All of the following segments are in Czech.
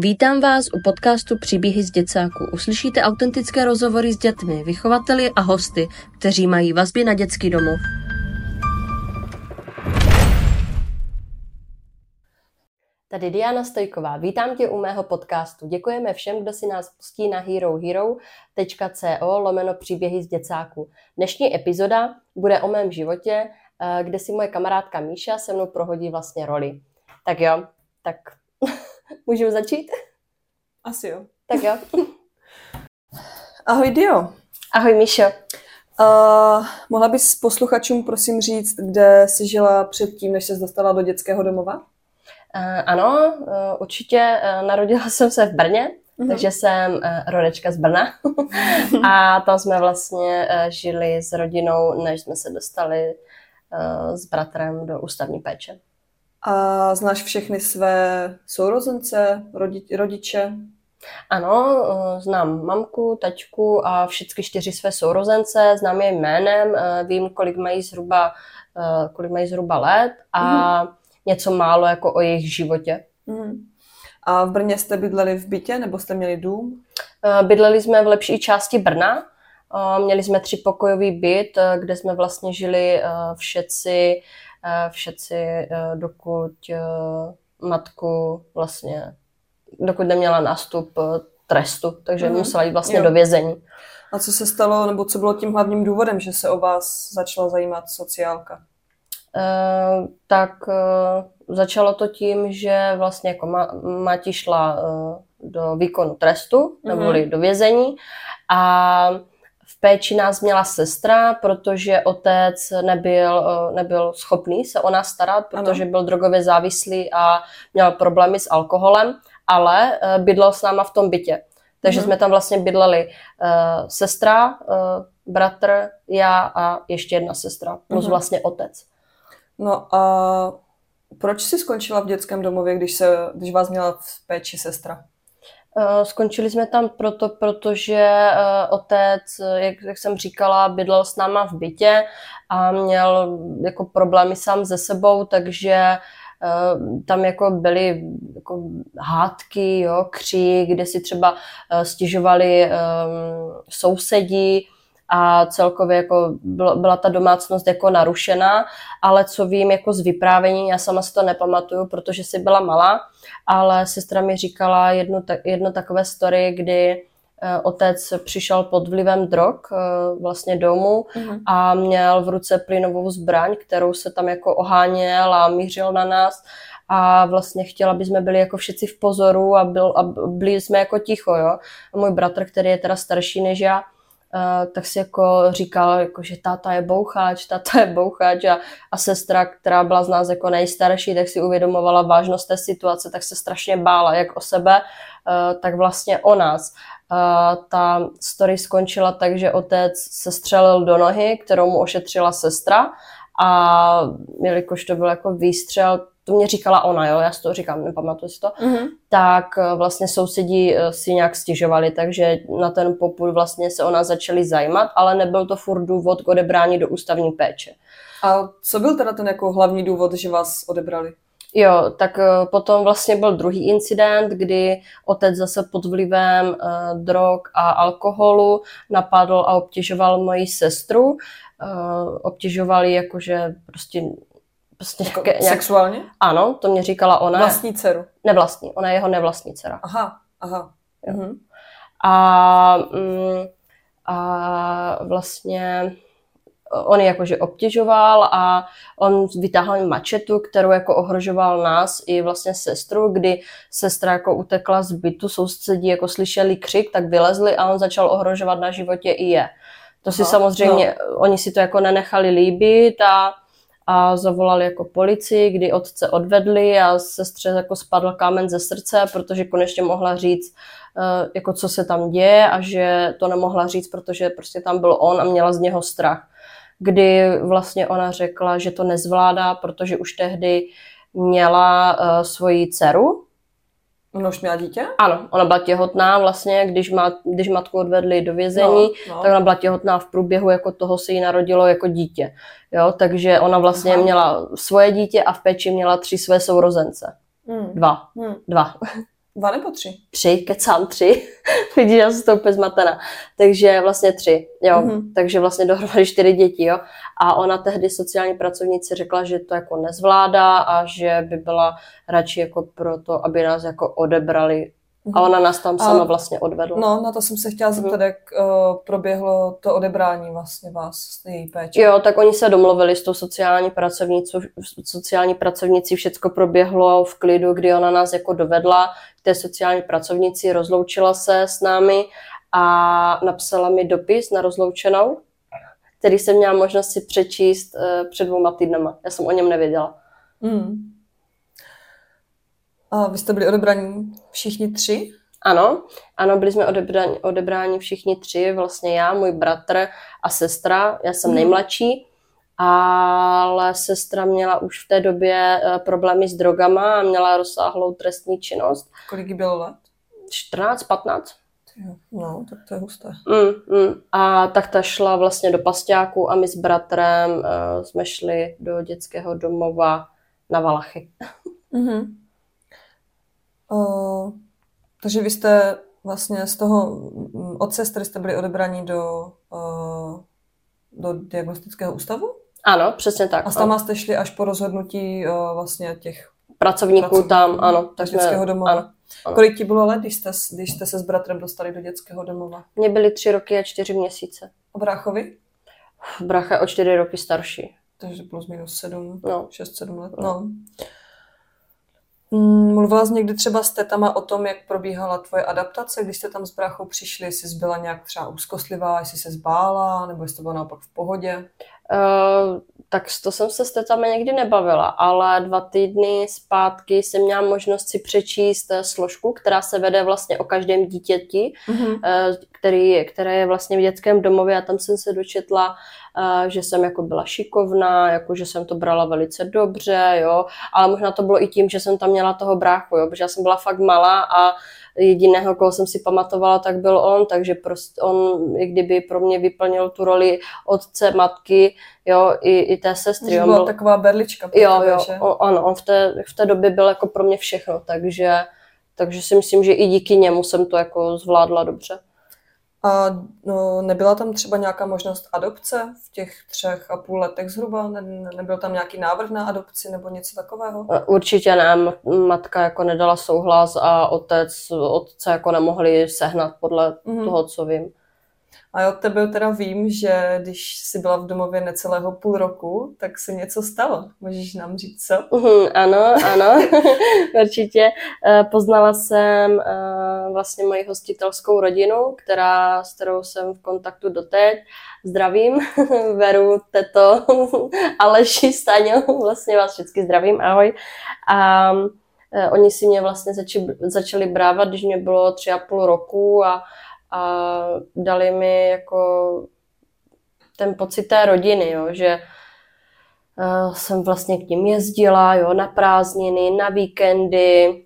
Vítám vás u podcastu Příběhy z děcáku. Uslyšíte autentické rozhovory s dětmi, vychovateli a hosty, kteří mají vazby na dětský domov. Tady Diana Stojková. Vítám tě u mého podcastu. Děkujeme všem, kdo si nás pustí na herohero.co lomeno příběhy z děcáku. Dnešní epizoda bude o mém životě, eh, kde si moje kamarádka Míša se mnou prohodí vlastně roli. Tak jo, tak Můžeme začít? Asi jo. Tak jo. Ahoj Dio. Ahoj Míšo. Uh, mohla bys posluchačům prosím říct, kde jsi žila předtím, než se dostala do dětského domova? Uh, ano, uh, určitě. Uh, narodila jsem se v Brně, uh-huh. takže jsem uh, rodečka z Brna. a tam jsme vlastně uh, žili s rodinou, než jsme se dostali uh, s bratrem do ústavní péče. A znáš všechny své sourozence, rodi, rodiče? Ano, eh, znám mamku, tačku a všechny čtyři své sourozence, znám je jménem, eh, vím, kolik mají zhruba, eh, kolik mají zhruba let a mm. něco málo jako o jejich životě. Mm. A v Brně jste bydleli v bytě nebo jste měli dům? Bydleli jsme v lepší části Brna. Měli jsme třipokojový byt, kde jsme vlastně žili všetci všetci, eh, dokud eh, matku vlastně, dokud neměla nástup trestu, takže mm-hmm. musela jít vlastně jo. do vězení. A co se stalo, nebo co bylo tím hlavním důvodem, že se o vás začala zajímat sociálka? Uh, tak uh, začalo to tím, že vlastně jako ma- Mati šla uh, do výkonu trestu, mm-hmm. neboli do vězení a v péči nás měla sestra, protože otec nebyl, eh, nebyl schopný se o nás starat, protože ano. byl drogově závislý a měl problémy s alkoholem, ale eh, bydlel s náma v tom bytě. Takže mm-hmm. jsme tam vlastně bydleli uh, sestra, uh, bratr, já a ještě jedna sestra, plus mm-hmm. vlastně otec. No a proč jsi skončila v dětském domově, když, se, když vás měla v péči sestra? Eh, skončili jsme tam proto, protože eh, otec, jak, jak jsem říkala, bydlel s náma v bytě a měl jako problémy sám se sebou, takže eh, tam jako byly jako hádky, jo, kde si třeba stěžovali sousedí, a celkově jako byla ta domácnost jako narušená, ale co vím jako z vyprávění, já sama si to nepamatuju, protože si byla malá, ale sestra mi říkala jedno, jedno takové story, kdy eh, otec přišel pod vlivem drog eh, vlastně domů mm-hmm. a měl v ruce plynovou zbraň, kterou se tam jako oháněl a mířil na nás a vlastně chtěla, aby jsme byli jako všichni v pozoru a, byl, a byli jsme jako ticho, jo. A můj bratr, který je teda starší než já, Uh, tak si jako říkal, jako, že táta je bouchač, táta je bouchač a, a sestra, která byla z nás jako nejstarší, tak si uvědomovala vážnost té situace, tak se strašně bála jak o sebe, uh, tak vlastně o nás. Uh, ta story skončila tak, že otec se střelil do nohy, kterou mu ošetřila sestra a jelikož to byl jako výstřel, to mě říkala ona, jo, já si to říkám, nepamatuji si to, mm-hmm. tak eh, vlastně sousedí eh, si nějak stěžovali, takže na ten popud vlastně se ona začali zajímat, ale nebyl to furt důvod k odebrání do ústavní péče. A co byl teda ten jako hlavní důvod, že vás odebrali? Jo, tak eh, potom vlastně byl druhý incident, kdy otec zase pod vlivem drog a alkoholu napadl a obtěžoval moji sestru. Obtěžoval ji jakože prostě Prostě jako nějak... Sexuálně? Ano, to mě říkala ona. Vlastní dceru? Nevlastní, ona je jeho nevlastní dcera. Aha, aha. Mhm. A, mm, a vlastně on jakože obtěžoval a on vytáhl mačetu, kterou jako ohrožoval nás i vlastně sestru, kdy sestra jako utekla z bytu, sousedí jako slyšeli křik, tak vylezli a on začal ohrožovat na životě i je. To si Aha, samozřejmě, no. oni si to jako nenechali líbit a a zavolali jako policii, kdy otce odvedli a sestře jako spadl kámen ze srdce, protože konečně mohla říct, eh, jako co se tam děje a že to nemohla říct, protože prostě tam byl on a měla z něho strach. Kdy vlastně ona řekla, že to nezvládá, protože už tehdy měla uh, svoji dceru, Ona už měla dítě? Ano, ona byla těhotná vlastně, když, má, když matku odvedli do vězení, no, no. tak ona byla těhotná v průběhu jako toho se jí narodilo jako dítě. Jo, takže ona vlastně Aha. měla svoje dítě a v péči měla tři své sourozence. Hmm. Dva. Hmm. Dva. Dva nebo tři? Tři, kecám tři. Vidíš, já jsem to úplně zmatená. Takže vlastně tři, jo. Mhm. Takže vlastně dohromady čtyři děti, jo. A ona tehdy sociální pracovnici řekla, že to jako nezvládá a že by byla radši jako pro to, aby nás jako odebrali. A ona nás tam A- sama vlastně odvedla. No, na to jsem se chtěla zeptat, jak uh, proběhlo to odebrání vlastně vás z té její péče. Jo, tak oni se domluvili s tou sociální pracovnicí, sociální pracovnicí, všecko proběhlo v klidu, kdy ona nás jako dovedla k té sociální pracovnici, rozloučila se s námi a napsala mi dopis na rozloučenou, který jsem měla možnost si přečíst eh, před dvouma týdnama. Já jsem o něm nevěděla. Mm. A vy jste byli odebraní všichni tři? Ano, ano, byli jsme odebráni, odebráni všichni tři, vlastně já, můj bratr a sestra, já jsem Mhm. nejmladší, ale sestra měla už v té době eh, problémy s drogama a měla rozsáhlou trestní činnost. Kolik jí bylo let? 14, 15. Jo, No, tak to je husté. Mm, mm. A tak ta šla vlastně do pasťáku a my s bratrem uh, jsme šli do dětského domova na Valachy. Mm-hmm. Uh, takže vy jste vlastně z toho, mm, od sestry jste byli odebraní do, uh, do diagnostického ústavu? Ano, přesně tak. A tam jste šli až po rozhodnutí uh, vlastně těch Pracovníků pracovníků tam, ano. Tak dětského jsme, domova. ano, ano. Kolik ti bylo let, když jste, když jste se s bratrem dostali do dětského domova? Mně byly tři roky a čtyři měsíce. A bráchovi? Bracha je o čtyři roky starší. Takže plus minus sedm, No. šest, sedm let. No. No. Mm, Mluvila jsi někdy třeba s tetama o tom, jak probíhala tvoje adaptace, když jste tam s bráchou přišli, jestli jsi byla nějak třeba úzkostlivá, jestli se zbála, nebo jestli to bylo naopak v pohodě? Uh, tak to jsem se s tetami někdy nebavila, ale dva týdny zpátky jsem měla možnost si přečíst eh, složku, která se vede vlastně o každém dítěti, Mm-hmm. který, které je vlastně v dětském domově a tam jsem se dočetla, eh, že jsem jako byla šikovná, jako že jsem to brala velice dobře, jo, ale možná to bylo i tím, že jsem tam měla toho bráchu, jo, protože já jsem byla fakt malá a jediného, koho jsem si pamatovala, tak byl on, takže prostě on, i kdyby pro mě vyplnil tu roli otce, matky, jo, i, i té sestry. On byla byl, taková berlička. jo, tebe, jo, že? on, ano, on v té, v té době byl jako pro mě všechno, takže, takže si myslím, že i díky němu jsem to jako zvládla dobře. A no, nebyla tam třeba nějaká možnost adopce v těch třech a půl letech zhruba? Ne, ne- nebyl tam nějaký návrh na adopci nebo něco takového? Určitě ne, matka jako nedala souhlas a otec, otce jako nemohli sehnat podle Mhm. toho, co vím. A já od tebe teda vím, že když jsi byla v domově necelého půl roku, tak se něco stalo. Můžeš nám říct co? Mhm, ano, ano, určitě. Eh, Poznala jsem eh, vlastně moji hostitelskou rodinu, která, s kterou jsem v kontaktu doteď. Zdravím, Veru, Teto, Aleši, Staňo, vlastně vás všichni zdravím, ahoj. A eh, oni si mě vlastně zači, začali brávat, když mě bylo tři a půl roku a, a dali mi jako ten pocit té rodiny, jo, že jsem vlastně k ním jezdila, jo, na prázdniny, na víkendy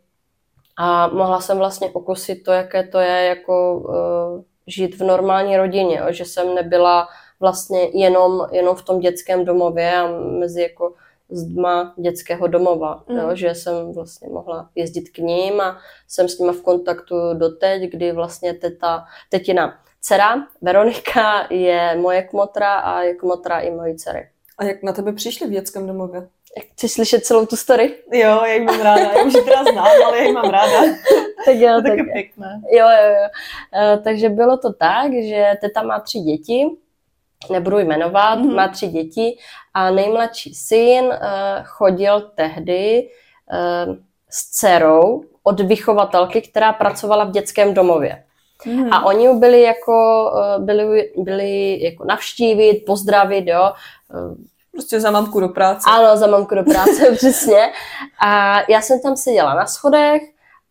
a mohla jsem vlastně okusit to, jaké to je jako uh, žít v normální rodině, jo, že jsem nebyla vlastně jenom, jenom v tom dětském domově a mezi jako zdma dětského domova, Mm. jo, že jsem vlastně mohla jezdit k ním a jsem s nimi v kontaktu doteď, kdy vlastně teta, tetina dcera Veronika je moje kmotra a je kmotra i mojí dcery. A jak na tebe přišli v dětském domově? Chci slyšet celou tu story? Jo, já ji mám ráda. Já už ji teda znám, ale já ji mám ráda. Tak jo, tak, pěkné. jo, jo, jo. Eh, Takže bylo to tak, že teta má tři děti, nebudu jmenovat, Mhm. má tři děti a nejmladší syn eh, chodil tehdy eh, s dcerou od vychovatelky, která pracovala v dětském domově. Mhm. A oni ju byli jako, eh, byli, byli jako navštívit, pozdravit, jo. Prostě za mamku do práce. Ano, za mamku do práce, přesně. A já jsem tam seděla na schodech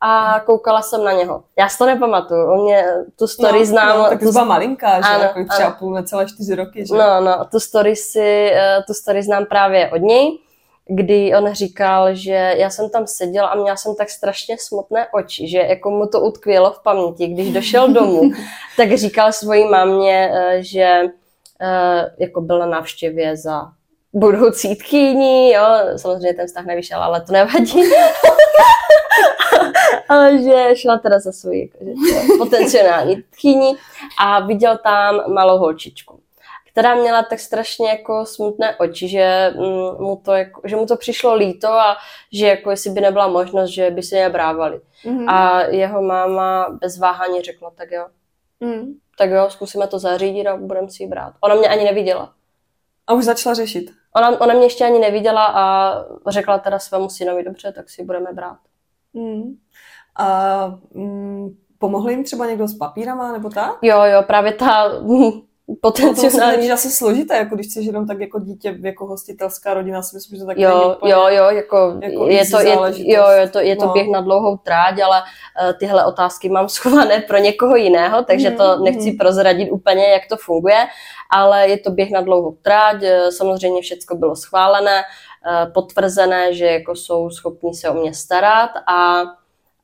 a koukala jsem na něho. Já si to nepamatuju, on mě tu story no, znám. No, tak tu, zba malinká, že? Ano, jako třeba ano. půl, necelé čtyři roky, že? no, no, tu story si, eh, tu story znám právě od něj, kdy on říkal, že já jsem tam seděla a měla jsem tak strašně smutné oči, že jako mu to utkvělo v paměti. Když došel domů, tak říkal svojí mámě, eh, že eh, jako byl na návštěvě za budoucí tchýní, jo, samozřejmě ten vztah nevyšel, ale to nevadí. ale že šla teda za jako, potenciální tchýni a viděl tam malou holčičku která měla tak strašně jako smutné oči, že mm, mu to, jako, že mu to přišlo líto a že jako jestli by nebyla možnost, že by se je brávali. Mm-hmm. A jeho máma bez váhání řekla, tak jo, mm. tak jo, zkusíme to zařídit a budeme si ji brát. Ona mě ani neviděla. A už začala řešit. Ona, ona mě ještě ani neviděla a řekla teda svému synovi, dobře, tak si budeme brát. Mm. A mm, pomohl jim třeba někdo s papírama nebo tak? Jo, jo, právě ta potenciální. To je asi složité, jako když chceš jenom tak jako dítě, jako hostitelská rodina, si myslím, že to tak jo, úplně, jo, jo, jako, jako je, to, je, jo, je to, je to no. běh na dlouhou tráť, ale uh, tyhle otázky mám schované pro někoho jiného, takže mm, to nechci mm. prozradit úplně, jak to funguje, ale je to běh na dlouhou tráť, eh, samozřejmě všechno bylo schválené, uh, potvrzené, že jako jsou schopní se o mě starat a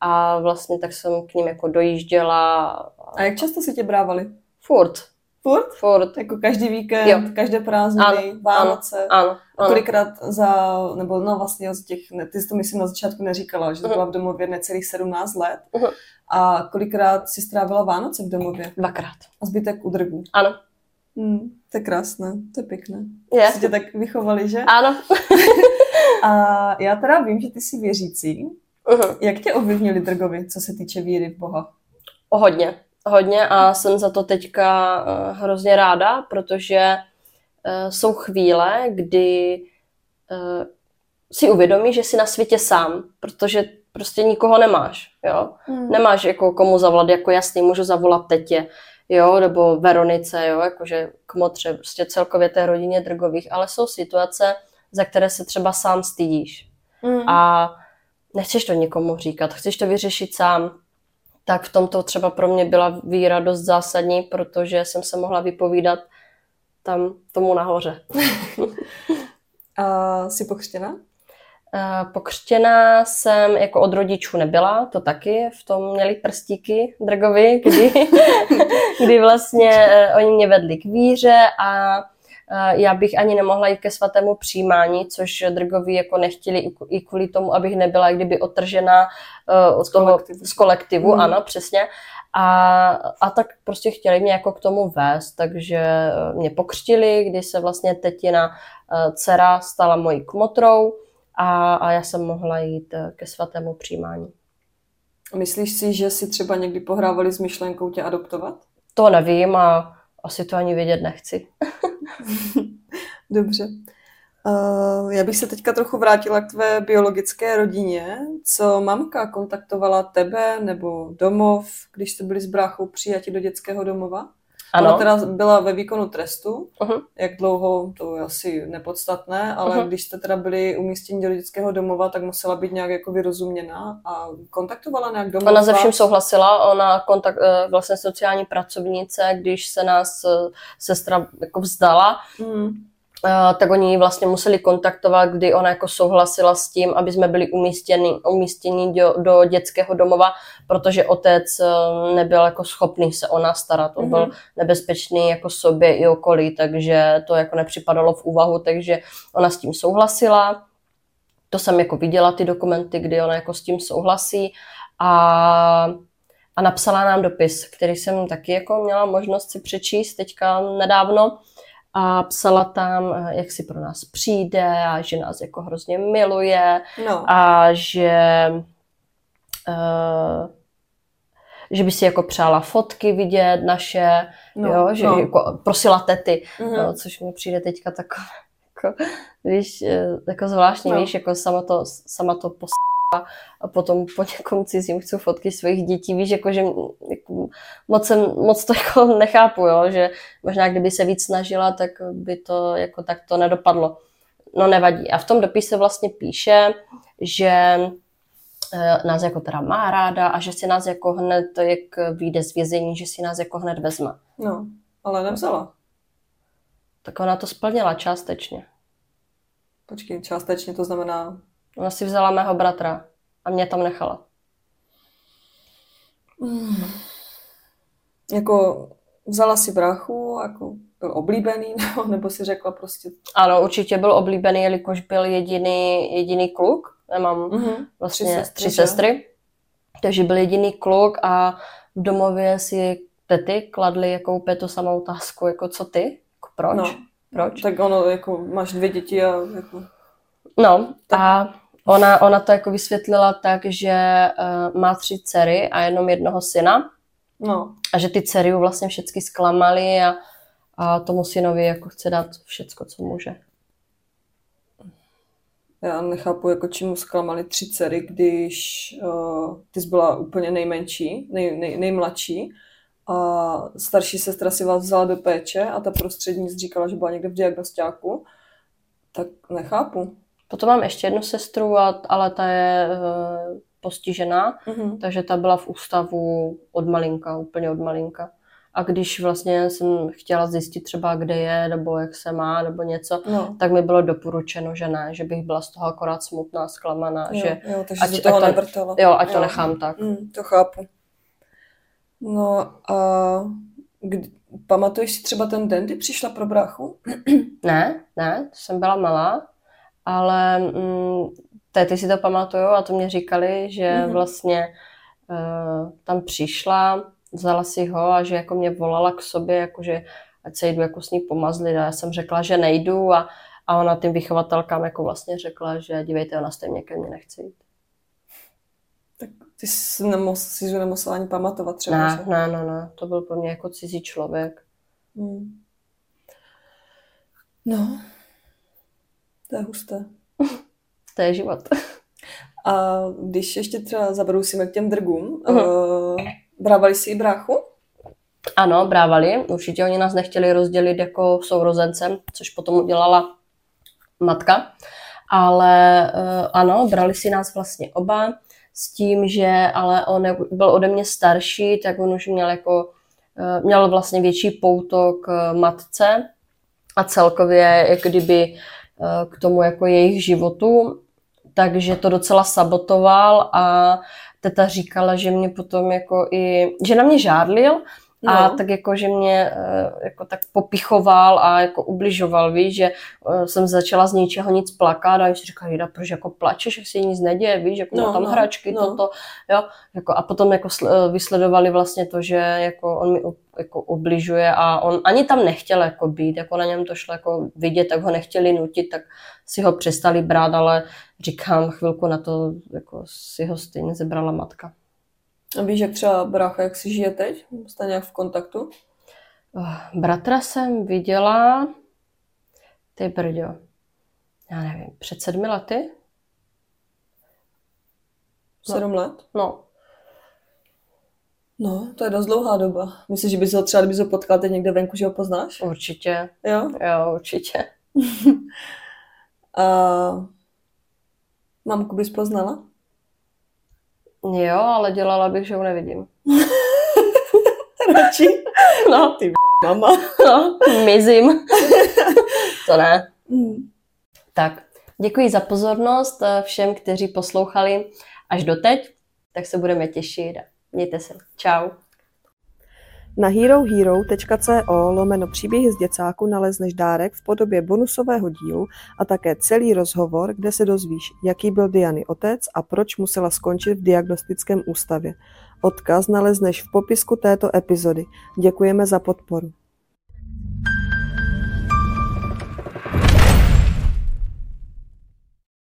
a vlastně tak jsem k ním jako dojížděla. A jak často si tě brávali? Furt. Furt? Furt. Jako každý víkend, jo. každé prázdniny, ano, Vánoce. Ano, ano. A kolikrát za, nebo no vlastně z těch, ty jsi to myslím na začátku neříkala, že uh-huh. byla v domově necelých 17 let. Uh-huh. A kolikrát si strávila Vánoce v domově? Dvakrát. A zbytek u drgu? Ano. Hmm, to je krásné, to je pěkné. Je. Jsi tě tak vychovali, že? Ano. a já teda vím, že ty jsi věřící. Uh-huh. Jak tě ovlivnili drgovi, co se týče víry v Boha? O hodně hodně a jsem za to teďka eh, hrozně ráda, protože eh, jsou chvíle, kdy eh, si uvědomí, že jsi na světě sám, protože prostě nikoho nemáš, jo. Hmm. Nemáš jako komu zavolat, jako jasný, můžu zavolat tetě, jo, nebo Veronice, jo, jakože kmotře, prostě celkově té rodině drgových, ale jsou situace, za které se třeba sám stydíš. Hmm. A nechceš to nikomu říkat, chceš to vyřešit sám, tak v tomto třeba pro mě byla víra dost zásadní, protože jsem se mohla vypovídat tam tomu nahoře. A jsi pokřtěna? Pokřtěná jsem jako od rodičů nebyla, to taky, v tom měli prstíky drgovi, kdy, kdy vlastně eh, oni mě vedli k víře a já bych ani nemohla jít ke svatému přijímání, což drgoví jako nechtěli i kvůli tomu, abych nebyla kdyby otržena uh, od z toho kolektivu. z kolektivu, mm. ano, přesně. A, a tak prostě chtěli mě jako k tomu vést, takže eh, mě pokřtili, kdy se vlastně tetina uh, dcera stala mojí kmotrou a, a já jsem mohla jít ke svatému přijímání. Myslíš si, že si třeba někdy pohrávali s myšlenkou tě adoptovat? To nevím a asi to ani vědět nechci. Dobře. Uh, já bych se teďka trochu vrátila k tvé biologické rodině. Co mamka kontaktovala tebe nebo domov, když jste byli s bráchou přijati do dětského domova? Ano. Ona teda byla ve výkonu trestu. Uh-huh. Jak dlouho, to je asi nepodstatné, ale uh-huh. když jste teda byli umístěni do dětského domova, tak musela být nějak jako vyrozuměná a kontaktovala nějak domov? Ona ze vším souhlasila, ona kontakt, eh, vlastně sociální pracovnice, když se nás eh, sestra jako vzdala, uh-huh tak oni vlastně museli kontaktovat, kdy ona jako souhlasila s tím, aby jsme byli umístěni, umístěni do, do dětského domova, protože otec eh, nebyl jako schopný se o nás starat. On mm-hmm. byl nebezpečný jako sobě i okolí, takže to jako nepřipadalo v úvahu, takže ona s tím souhlasila. To jsem jako viděla ty dokumenty, kdy ona jako s tím souhlasí a a napsala nám dopis, který jsem taky jako měla možnost si přečíst teďka nedávno a psala tam, eh, jak si pro nás přijde a že nás jako hrozně miluje no. a že uh, že by si jako přála fotky vidět naše, no, jo, že no. jako prosila tety, mm-hmm. no, což mi přijde teďka takové, jako, víš, eh, jako zvláštní, no. víš, jako sama to, sama to pos a potom po někom cizím chci fotky svých dětí, víš, jako, že moc, jsem, moc to jako nechápu, jo, že možná kdyby se víc snažila, tak by to jako tak to nedopadlo. No nevadí. A v tom dopise vlastně píše, že eh, nás jako teda má ráda a že si nás jako hned, jak vyjde z vězení, že si nás jako hned vezme. No, ale nevzala. Tak ona to splnila částečně. Počkej, částečně to znamená Ona si vzala mého bratra a mě tam nechala. Hmm. Jako vzala si brachu, jako byl oblíbený, nebo, nebo si řekla prostě... Ano, určitě byl oblíbený, jelikož byl jediný, jediný kluk. Já mám mm-hmm. vlastně tři sestry. Tři sestry. Takže byl jediný kluk a v domově si tety kladly jako úplně tu samou otázku, jako co ty? Jako proč? No. Proč? Tak ono, jako máš dvě děti a jako... No a ona, ona to jako vysvětlila tak, že uh, má tři dcery a jenom jednoho syna No, a že ty dcery ju vlastně všechny zklamaly a, a tomu synovi jako chce dát všecko, co může. já nechápu, jako čemu zklamali tři dcery, když uh, ty jsi byla úplně nejmenší, nej, nej, nejmladší a starší sestra si vás vzala do péče a ta prostřední říkala, že byla někde v diagnostiáku, tak nechápu. Potom mám ještě jednu sestru, a, ale ta je uh, postižená, Mhm. takže ta byla v ústavu od malinka, úplně od malinka. A když vlastně jsem chtěla zjistit třeba, kde je, nebo jak se má, nebo něco, No, tak mi bylo doporučeno, že ne, že bych byla z toho akorát smutná, zklamaná, jo, že jo, takže ať- se toho ať to- nevrtala. jo, ať to nechám tak. Mm, to chápu. No a kdy, pamatuješ si třeba ten den, kdy přišla pro bráchu? Ne, ne, jsem byla malá, ale mm, tety si to pamatuju a to mě říkali, že Mhm. vlastně uh, tam přišla, vzala si ho a že jako mě volala k sobě, jakože ať se jdu jako s ní pomazlit a já jsem řekla, že nejdu a, a ona tím vychovatelkám jako vlastně řekla, že dívejte, ona stejně ke mně nechce jít. Tak ty jsi, nemus, jsi nemusela ani pamatovat třeba. Ne, že? ne, ne, ne, to byl pro mě jako cizí člověk. Hmm. No, to je husté. To je život. A když ještě třeba zabrousíme k těm drgům, Mhm. uh, brávali si i bráchu? Ano, brávali. Určitě oni nás nechtěli rozdělit jako sourozencem, což potom udělala matka. Ale uh, ano, brali si nás vlastně oba s tím, že ale on byl ode mě starší, tak on už měl jako uh, měl vlastně větší pouto k matce a celkově jak kdyby uh, k tomu jako jejich životu, takže to docela sabotoval a teta říkala, že mě potom jako i, že na mě žádlil, a No. tak jako, že mě eh, jako tak popichoval a jako ubližoval, víš, že eh, jsem začala z ničeho nic plakat a on si Jida, proč jako plačeš, jak se nic neděje, víš, jako No, tam no, hračky, no. toto, jo, jako a potom jako eh, vysledovali vlastně to, že jako on mi jako ubližuje a on ani tam nechtěl jako být, jako na něm to šlo jako vidět, tak ho nechtěli nutit, tak si ho přestali brát, ale říkám, chvilku na to jako si ho stejně zebrala matka. A víš, jak třeba brácha, jak si žije teď? Jste nějak v kontaktu? Eh, Bratra jsem viděla, ty brďo, já nevím, před sedmi lety? No. Sedm let? No, No, to je dost dlouhá doba. Myslíš, že bys ho třeba, kdybys ho potkal teď někde venku, že ho poznáš? určitě, Jo? jo, určitě. A mamku bys poznala? Jo, ale dělala bych, že ho nevidím. Radši? No, Ty mama. no, mizím. to ne. Mm. Tak, děkuji za pozornost eh, všem, kteří poslouchali až doteď, tak se budeme těšit mějte se. Čau. Na herohero.co lomeno příběhy z děcáku nalezneš dárek v podobě bonusového dílu a také celý rozhovor, kde se dozvíš, jaký byl Diany otec a proč musela skončit v diagnostickém ústavě. Odkaz nalezneš v popisku této epizody. Děkujeme za podporu.